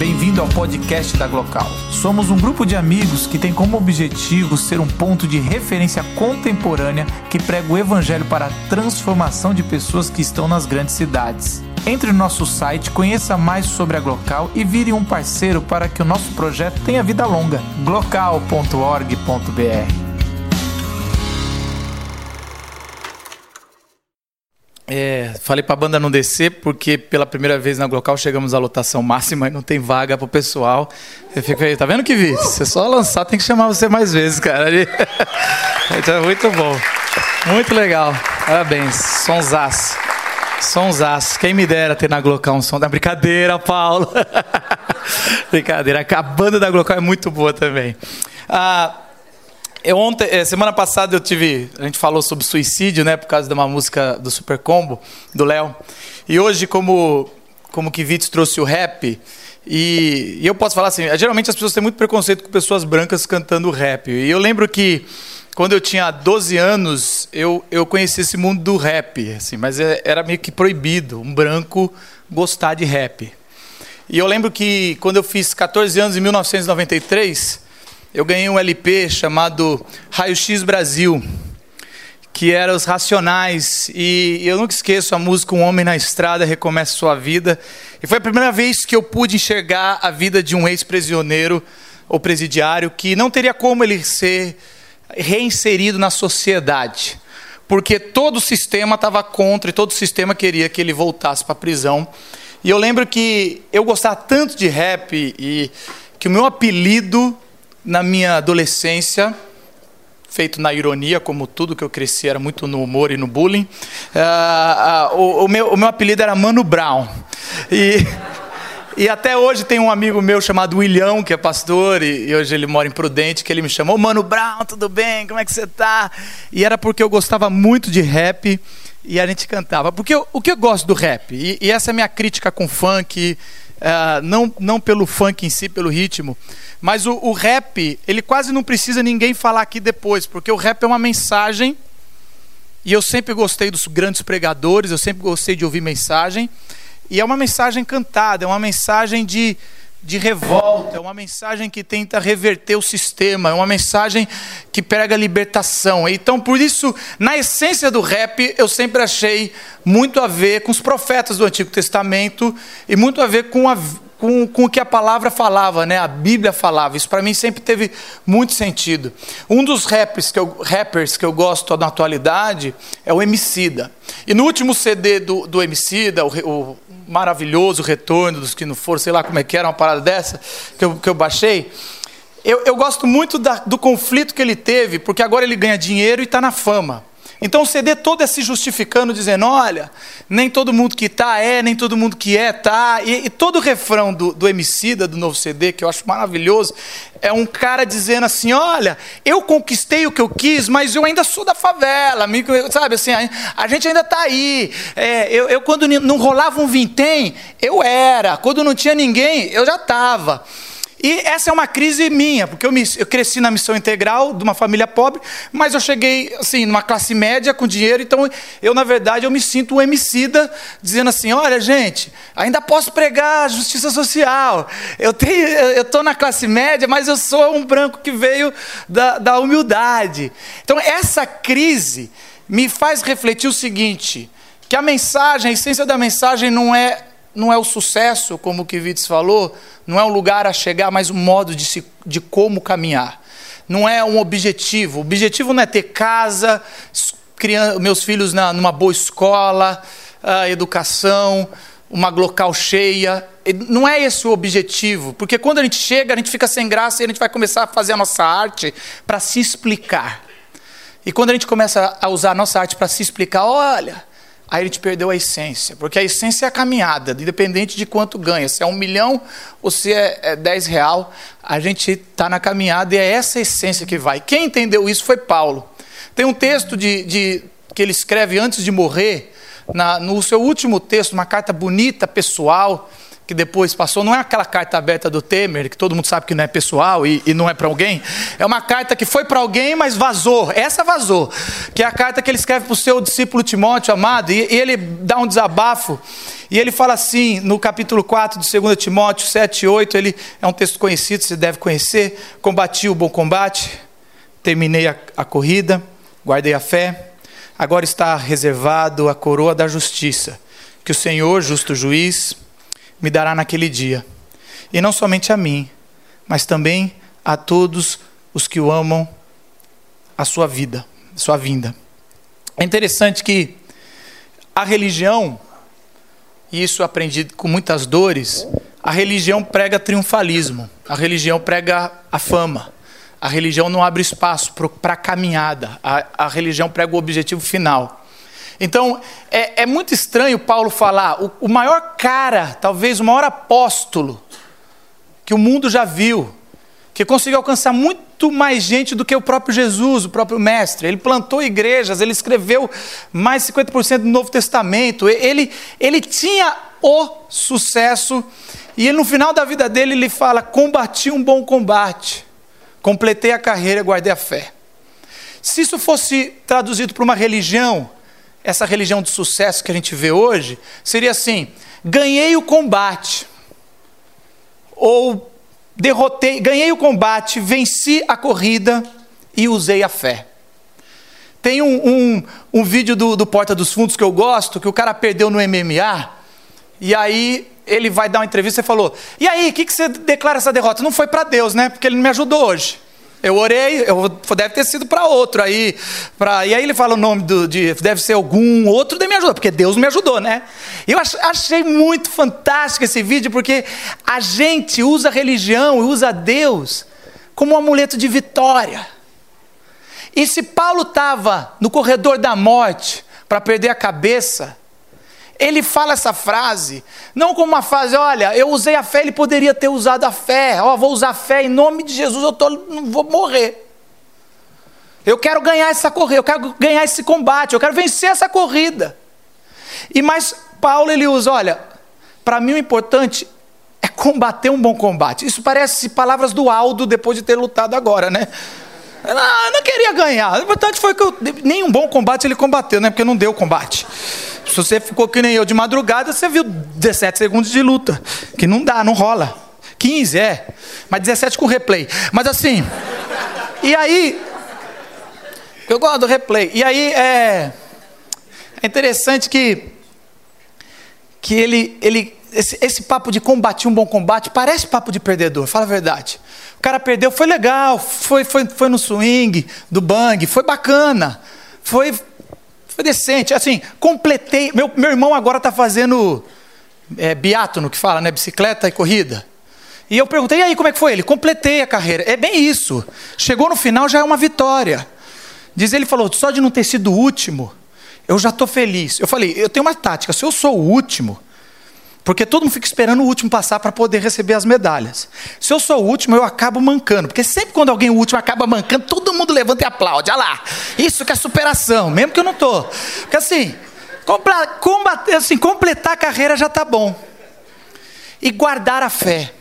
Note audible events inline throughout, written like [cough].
Bem-vindo ao podcast da Glocal. Somos um grupo de amigos que tem como objetivo ser um ponto de referência contemporânea que prega o evangelho para a transformação de pessoas que estão nas grandes cidades. Entre no nosso site, conheça mais sobre a Glocal e vire um parceiro para que o nosso projeto tenha vida longa. glocal.org.br É, falei para a banda não descer, porque pela primeira vez na Glocal chegamos à lotação máxima e não tem vaga para o pessoal. Eu fico aí, tá vendo que vi? Você só lançar, tem que chamar você mais vezes, cara. [laughs] Então, é muito bom. Muito legal. Parabéns. Sonsaço. Sonsaço. Quem me dera ter na Glocal um som da brincadeira, Paulo. [laughs] brincadeira. A banda da Glocal é muito boa também. Ah, eu ontem, eh, semana passada eu tive, a gente falou sobre suicídio, né, por causa de uma música do Super Combo do Léo. E hoje como como que Vitz trouxe o rap, e, e, eu posso falar assim, geralmente as pessoas têm muito preconceito com pessoas brancas cantando rap. E eu lembro que quando eu tinha 12 anos, eu, eu conheci esse mundo do rap, assim, mas é, era meio que proibido um branco gostar de rap. E eu lembro que quando eu fiz 14 anos, em 1993, eu ganhei um LP chamado Raio X Brasil, que era os Racionais, e eu nunca esqueço a música Um Homem na Estrada Recomeça Sua Vida, e foi a primeira vez que eu pude enxergar a vida de um ex-prisioneiro ou presidiário que não teria como ele ser reinserido na sociedade, porque todo o sistema estava contra e todo o sistema queria que ele voltasse para a prisão. E eu lembro que eu gostava tanto de rap e que o meu apelido na minha adolescência, feito na ironia, como tudo que eu cresci era muito no humor e no bullying, uh, uh, o, o, meu, o meu apelido era Mano Brown. E, e até hoje tem um amigo meu chamado William, que é pastor, e, hoje ele mora em Prudente, que ele me chamou, Mano Brown, tudo bem? Como é que você tá? E era porque eu gostava muito de rap e a gente cantava. Porque eu, o que eu gosto do rap, e, e essa é a minha crítica com funk, uh, não, não pelo funk em si, pelo ritmo, mas o, o rap, ele quase não precisa ninguém falar aqui depois, porque o rap é uma mensagem, e eu sempre gostei dos grandes pregadores, eu sempre gostei de ouvir mensagem, e é uma mensagem cantada, é uma mensagem de, de revolta, é uma mensagem que tenta reverter o sistema, é uma mensagem que prega libertação. Então, por isso, na essência do rap, eu sempre achei muito a ver com os profetas do Antigo Testamento e muito a ver com a com, com o que a palavra falava, né? a Bíblia falava. Isso para mim sempre teve muito sentido. Um dos rappers que eu, rappers que eu gosto na atualidade é o Emicida. E no último CD do, do Emicida, o, o maravilhoso retorno dos que não foram, sei lá como é que era uma parada dessa, que eu, que eu baixei. Eu, eu gosto muito da, do conflito que ele teve, porque agora ele ganha dinheiro e está na fama. Então o CD todo é se justificando, dizendo: olha, nem todo mundo que tá é, nem todo mundo que é tá. E, e todo o refrão do, do Emicida, do novo CD, que eu acho maravilhoso, é um cara dizendo assim: olha, eu conquistei o que eu quis, mas eu ainda sou da favela, amigo, sabe assim, a, a gente ainda tá aí. É, eu, eu, quando não rolava um vintém, eu era. Quando não tinha ninguém, eu já estava. E essa é uma crise minha, porque eu, me, eu, cresci na missão integral de uma família pobre, mas eu cheguei assim numa classe média com dinheiro, então eu na verdade eu me sinto um emicida dizendo assim, olha gente, ainda posso pregar justiça social. Eu tenho, estou na classe média, mas eu sou um branco que veio da, da humildade. Então essa crise me faz refletir o seguinte, que a mensagem, a essência da mensagem não é não é o sucesso, como o Kivitz falou, não é um lugar a chegar, mas um modo de, se, de como caminhar. Não é um objetivo. O objetivo não é ter casa, criar meus filhos na, numa boa escola, educação, uma local cheia. Não é esse o objetivo, porque quando a gente chega, a gente fica sem graça e a gente vai começar a fazer a nossa arte para se explicar. E quando a gente começa a usar a nossa arte para se explicar, olha, aí ele te perdeu a essência. Porque a essência é a caminhada, independente de quanto ganha. Se é um milhão ou se é, é dez real, a gente está na caminhada e é essa essência que vai. Quem entendeu isso foi Paulo. Tem um texto de, de que ele escreve antes de morrer, na, no seu último texto, uma carta bonita, pessoal, que depois passou, não é aquela carta aberta do Temer, que todo mundo sabe que não é pessoal e, e não é para alguém. É uma carta que foi para alguém, mas vazou. Essa vazou. Que é a carta que ele escreve para o seu discípulo Timóteo, amado, e, e ele dá um desabafo. E ele fala assim, no capítulo 4 de 2 Timóteo 7 e 8, ele é um texto conhecido, você deve conhecer. Combati o bom combate, terminei a, a corrida, guardei a fé. Agora está reservado a coroa da justiça, que o Senhor, justo juiz, me dará naquele dia. E não somente a mim, mas também a todos os que o amam a sua vida, sua vinda. É interessante que a religião, e isso aprendi com muitas dores, a religião prega triunfalismo, a religião prega a fama, a religião não abre espaço para a caminhada, a, a, religião prega o objetivo final. Então, é, é muito estranho Paulo falar, o, o maior cara, talvez o maior apóstolo que o mundo já viu, que conseguiu alcançar muito mais gente do que o próprio Jesus, o próprio Mestre. Ele plantou igrejas, ele escreveu mais de 50% do Novo Testamento. Ele, ele tinha o sucesso e ele, no final da vida dele ele fala: combati um bom combate, completei a carreira, guardei a fé. Se isso fosse traduzido para uma religião, essa religião de sucesso que a gente vê hoje, seria assim: ganhei o combate, ou derrotei, ganhei o combate, venci a corrida e usei a fé. Tem um, um, um vídeo do, do, Porta dos Fundos que eu gosto, que o cara perdeu no MMA, e aí ele vai dar uma entrevista e falou: E aí, o que, que você declara essa derrota? Não foi para Deus, né? Porque ele não me ajudou hoje. Eu orei, eu, deve ter sido para outro aí. Pra, e aí ele fala o nome do, de. Deve ser algum outro de me ajudou, porque Deus me ajudou, né? Eu achei muito fantástico esse vídeo, porque a gente usa a religião e usa Deus como um amuleto de vitória. E se Paulo estava no corredor da morte para perder a cabeça, ele fala essa frase, não como uma frase, olha, eu usei a fé, ele poderia ter usado a fé, ó, oh, vou usar a fé, em nome de Jesus eu tô, não vou morrer. Eu quero ganhar essa corrida, eu quero ganhar esse combate, eu quero vencer essa corrida. E mais Paulo ele usa, olha, para mim o importante é combater um bom combate. Isso parece palavras do Aldo depois de ter lutado agora, né? Não, não queria ganhar. O importante foi que eu, nenhum bom combate ele combateu, né? Porque não deu combate. Se você ficou que nem eu de madrugada, você viu 17 segundos de luta. Que não dá, não rola. 15, é. Mas 17 com replay. Mas assim. E aí. Eu gosto do replay. E aí é. É interessante que. Que ele. ele esse, esse papo de combater um bom combate parece papo de perdedor, fala a verdade. O cara perdeu, foi legal, foi, foi, foi no swing do bang, foi bacana, foi, foi decente. Assim, completei. Meu, meu irmão agora está fazendo é, que fala, né? Bicicleta e corrida. E eu perguntei, e aí, como é que foi? Ele, completei a carreira. É bem isso. Chegou no final, já é uma vitória. Diz ele, falou, só de não ter sido o último, eu já estou feliz. Eu falei, eu tenho uma tática, se eu sou o último, porque todo mundo fica esperando o último passar para poder receber as medalhas. Se eu sou o último, eu acabo mancando. Porque sempre quando alguém o último acaba mancando, todo mundo levanta e aplaude. Olha lá, isso que é superação, mesmo que eu não estou. Porque assim, combater, assim, completar a carreira já está bom. E guardar a fé.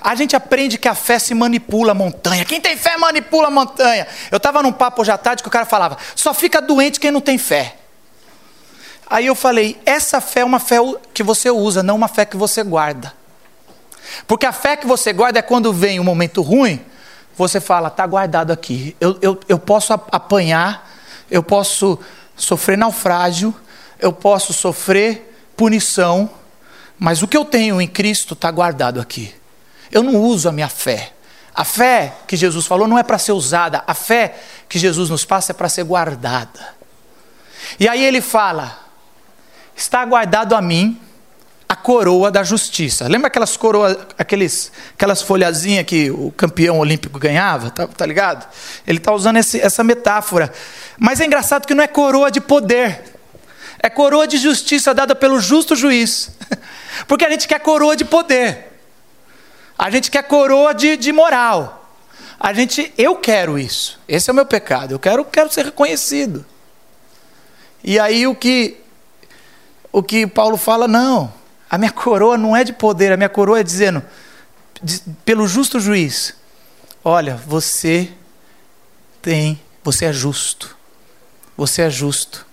A gente aprende que a fé se manipula a montanha. Quem tem fé manipula a montanha. Eu estava num papo hoje à tarde que o cara falava: só fica doente quem não tem fé. Aí eu falei: essa fé é uma fé que você usa, não uma fé que você guarda. Porque a fé que você guarda é quando vem um momento ruim, você fala: está guardado aqui. Eu, eu, eu posso apanhar, eu posso sofrer naufrágio, eu posso sofrer punição, mas o que eu tenho em Cristo está guardado aqui. Eu não uso a minha fé. A fé que Jesus falou não é para ser usada, a fé que Jesus nos passa é para ser guardada. E aí ele fala: está guardado a mim a coroa da justiça. Lembra aquelas coroas, aqueles, aquelas folhazinhas que o campeão olímpico ganhava? Tá, tá ligado? Ele está usando esse, essa metáfora. Mas é engraçado que não é coroa de poder, é coroa de justiça dada pelo justo juiz. [laughs] Porque a gente quer coroa de poder, a gente quer coroa de, de moral. A gente, eu quero isso. Esse é o meu pecado. Eu quero, quero ser reconhecido. E aí o que o que Paulo fala, não, a minha coroa não é de poder, a minha coroa é dizendo, de, pelo justo juiz, olha, você tem, você é justo, você é justo.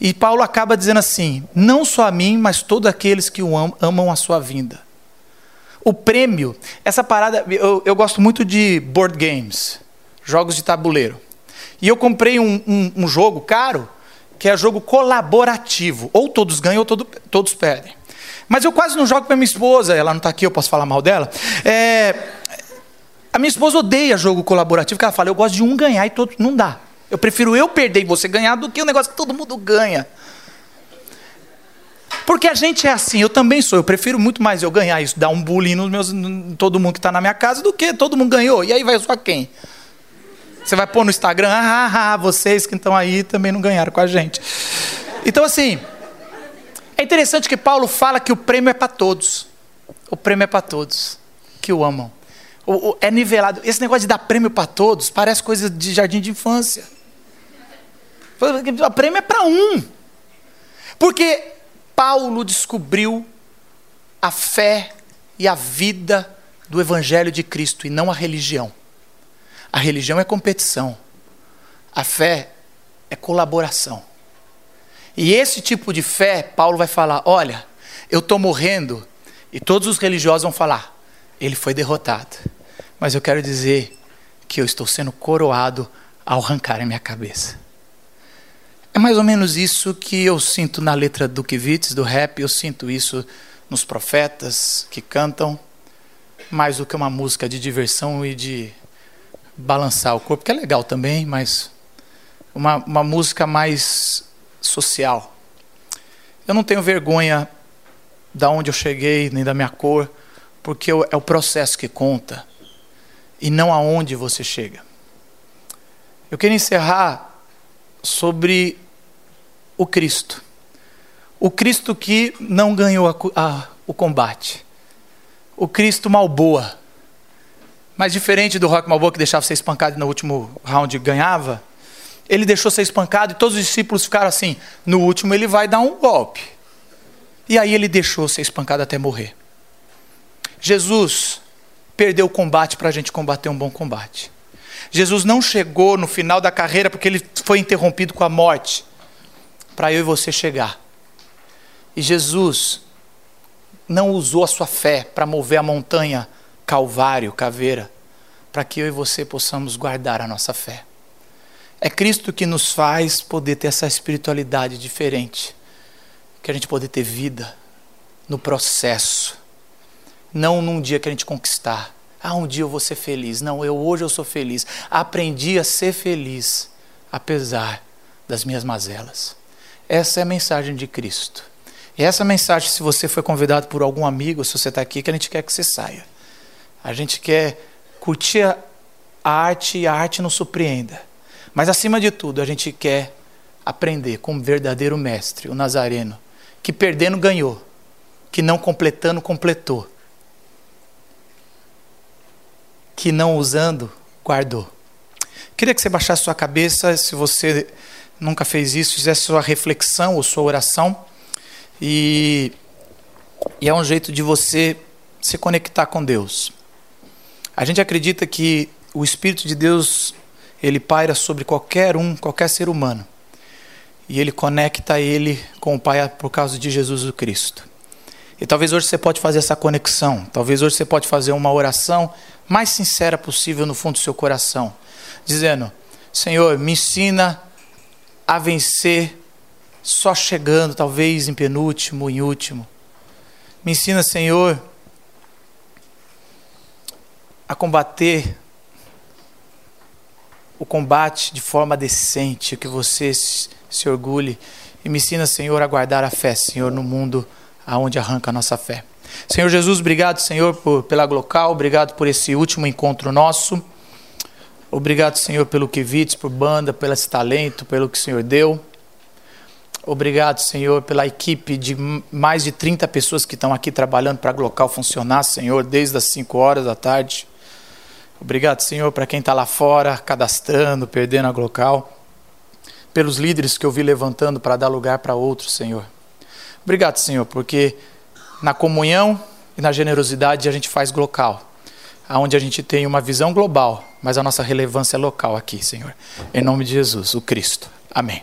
E Paulo acaba dizendo assim: não só a mim, mas todos aqueles que o am amam a sua vinda. O prêmio, essa parada, eu, eu, gosto muito de board games, jogos de tabuleiro. E eu comprei um, um, um jogo caro, que é jogo colaborativo. Ou todos ganham ou todo, todos perdem. Mas eu quase não jogo para minha esposa, ela não está aqui, eu posso falar mal dela. É, a minha esposa odeia jogo colaborativo, porque ela fala, eu gosto de um ganhar e todos. Não dá. Eu prefiro eu perder e você ganhar do que o um negócio que todo mundo ganha. Porque a gente é assim, eu também sou. Eu prefiro muito mais eu ganhar isso, dar um bullying nos meus, todo mundo que está na minha casa, do que todo mundo ganhou. E aí vai só quem? Você vai pôr no Instagram, ah, ah, ah, vocês que estão aí também não ganharam com a gente. Então, assim, é interessante que Paulo fala que o prêmio é para todos. O prêmio é para todos que o amam. O, o, é nivelado. Esse negócio de dar prêmio para todos parece coisa de jardim de infância. O prêmio é para um. Porque Paulo descobriu a fé e a vida do Evangelho de Cristo e não a religião. A religião é competição, a fé é colaboração. E esse tipo de fé, Paulo vai falar: olha, eu estou morrendo, e todos os religiosos vão falar: ele foi derrotado. Mas eu quero dizer que eu estou sendo coroado ao arrancar a minha cabeça. É mais ou menos isso que eu sinto na letra do Kivitz, do rap, eu sinto isso nos profetas que cantam, mais do que uma música de diversão e de balançar o corpo, que é legal também, mas uma, uma música mais social. Eu não tenho vergonha da onde eu cheguei, nem da minha cor, porque é o processo que conta e não aonde você chega. Eu queria encerrar sobre o Cristo. O Cristo que não ganhou a, a, o combate. O Cristo malboa. Mas diferente do Rock Malboa que deixava ser espancado e no último round ganhava, ele deixou ser espancado e todos os discípulos ficaram assim: no último ele vai dar um golpe. E aí ele deixou ser espancado até morrer. Jesus perdeu o combate para a gente combater um bom combate. Jesus não chegou no final da carreira porque ele foi interrompido com a morte, para eu e você chegar. E Jesus não usou a sua fé para mover a montanha Calvário, caveira, para que eu e você possamos guardar a nossa fé. É Cristo que nos faz poder ter essa espiritualidade diferente, que a gente poder ter vida no processo, não num dia que a gente conquistar, ah, um dia eu vou ser feliz. Não, eu hoje eu sou feliz. Aprendi a ser feliz, apesar das minhas mazelas. Essa é a mensagem de Cristo. E essa mensagem, se você foi convidado por algum amigo, se você está aqui, que a gente quer que você saia. A gente quer curtir a arte e a arte nos surpreenda. Mas acima de tudo, a gente quer aprender com o verdadeiro mestre, o Nazareno, que perdendo ganhou, que não completando completou que não usando, guardou. Queria que você baixasse sua cabeça, se você nunca fez isso, fizesse sua reflexão ou sua oração. E, e é um jeito de você se conectar com Deus. A gente acredita que o Espírito de Deus ele paira sobre qualquer um, qualquer ser humano. E ele conecta ele com o Pai por causa de Jesus Cristo. E talvez hoje você pode fazer essa conexão. Talvez hoje você pode fazer uma oração mais sincera possível no fundo do seu coração, dizendo: Senhor, me ensina a vencer só chegando, talvez em penúltimo, em último. Me ensina, Senhor, a combater o combate de forma decente, que você se orgulhe. E me ensina, Senhor, a guardar a fé, Senhor, no mundo aonde arranca a nossa fé. Senhor Jesus, obrigado, Senhor, por, pela Glocal, obrigado por esse último encontro nosso. Obrigado, Senhor, pelo que vites, por banda, pelo esse talento, pelo que o Senhor deu. Obrigado, Senhor, pela equipe de mais de 30 pessoas que estão aqui trabalhando para a Glocal funcionar, Senhor, desde as 5 horas da tarde. Obrigado, Senhor, para quem está lá fora, cadastrando, perdendo a Glocal. Pelos líderes que eu vi levantando para dar lugar para outros, Senhor. Obrigado, Senhor, porque na comunhão e na generosidade a gente faz local, aonde a gente tem uma visão global, mas a nossa relevância é local aqui, Senhor. Em nome de Jesus, o Cristo. Amém.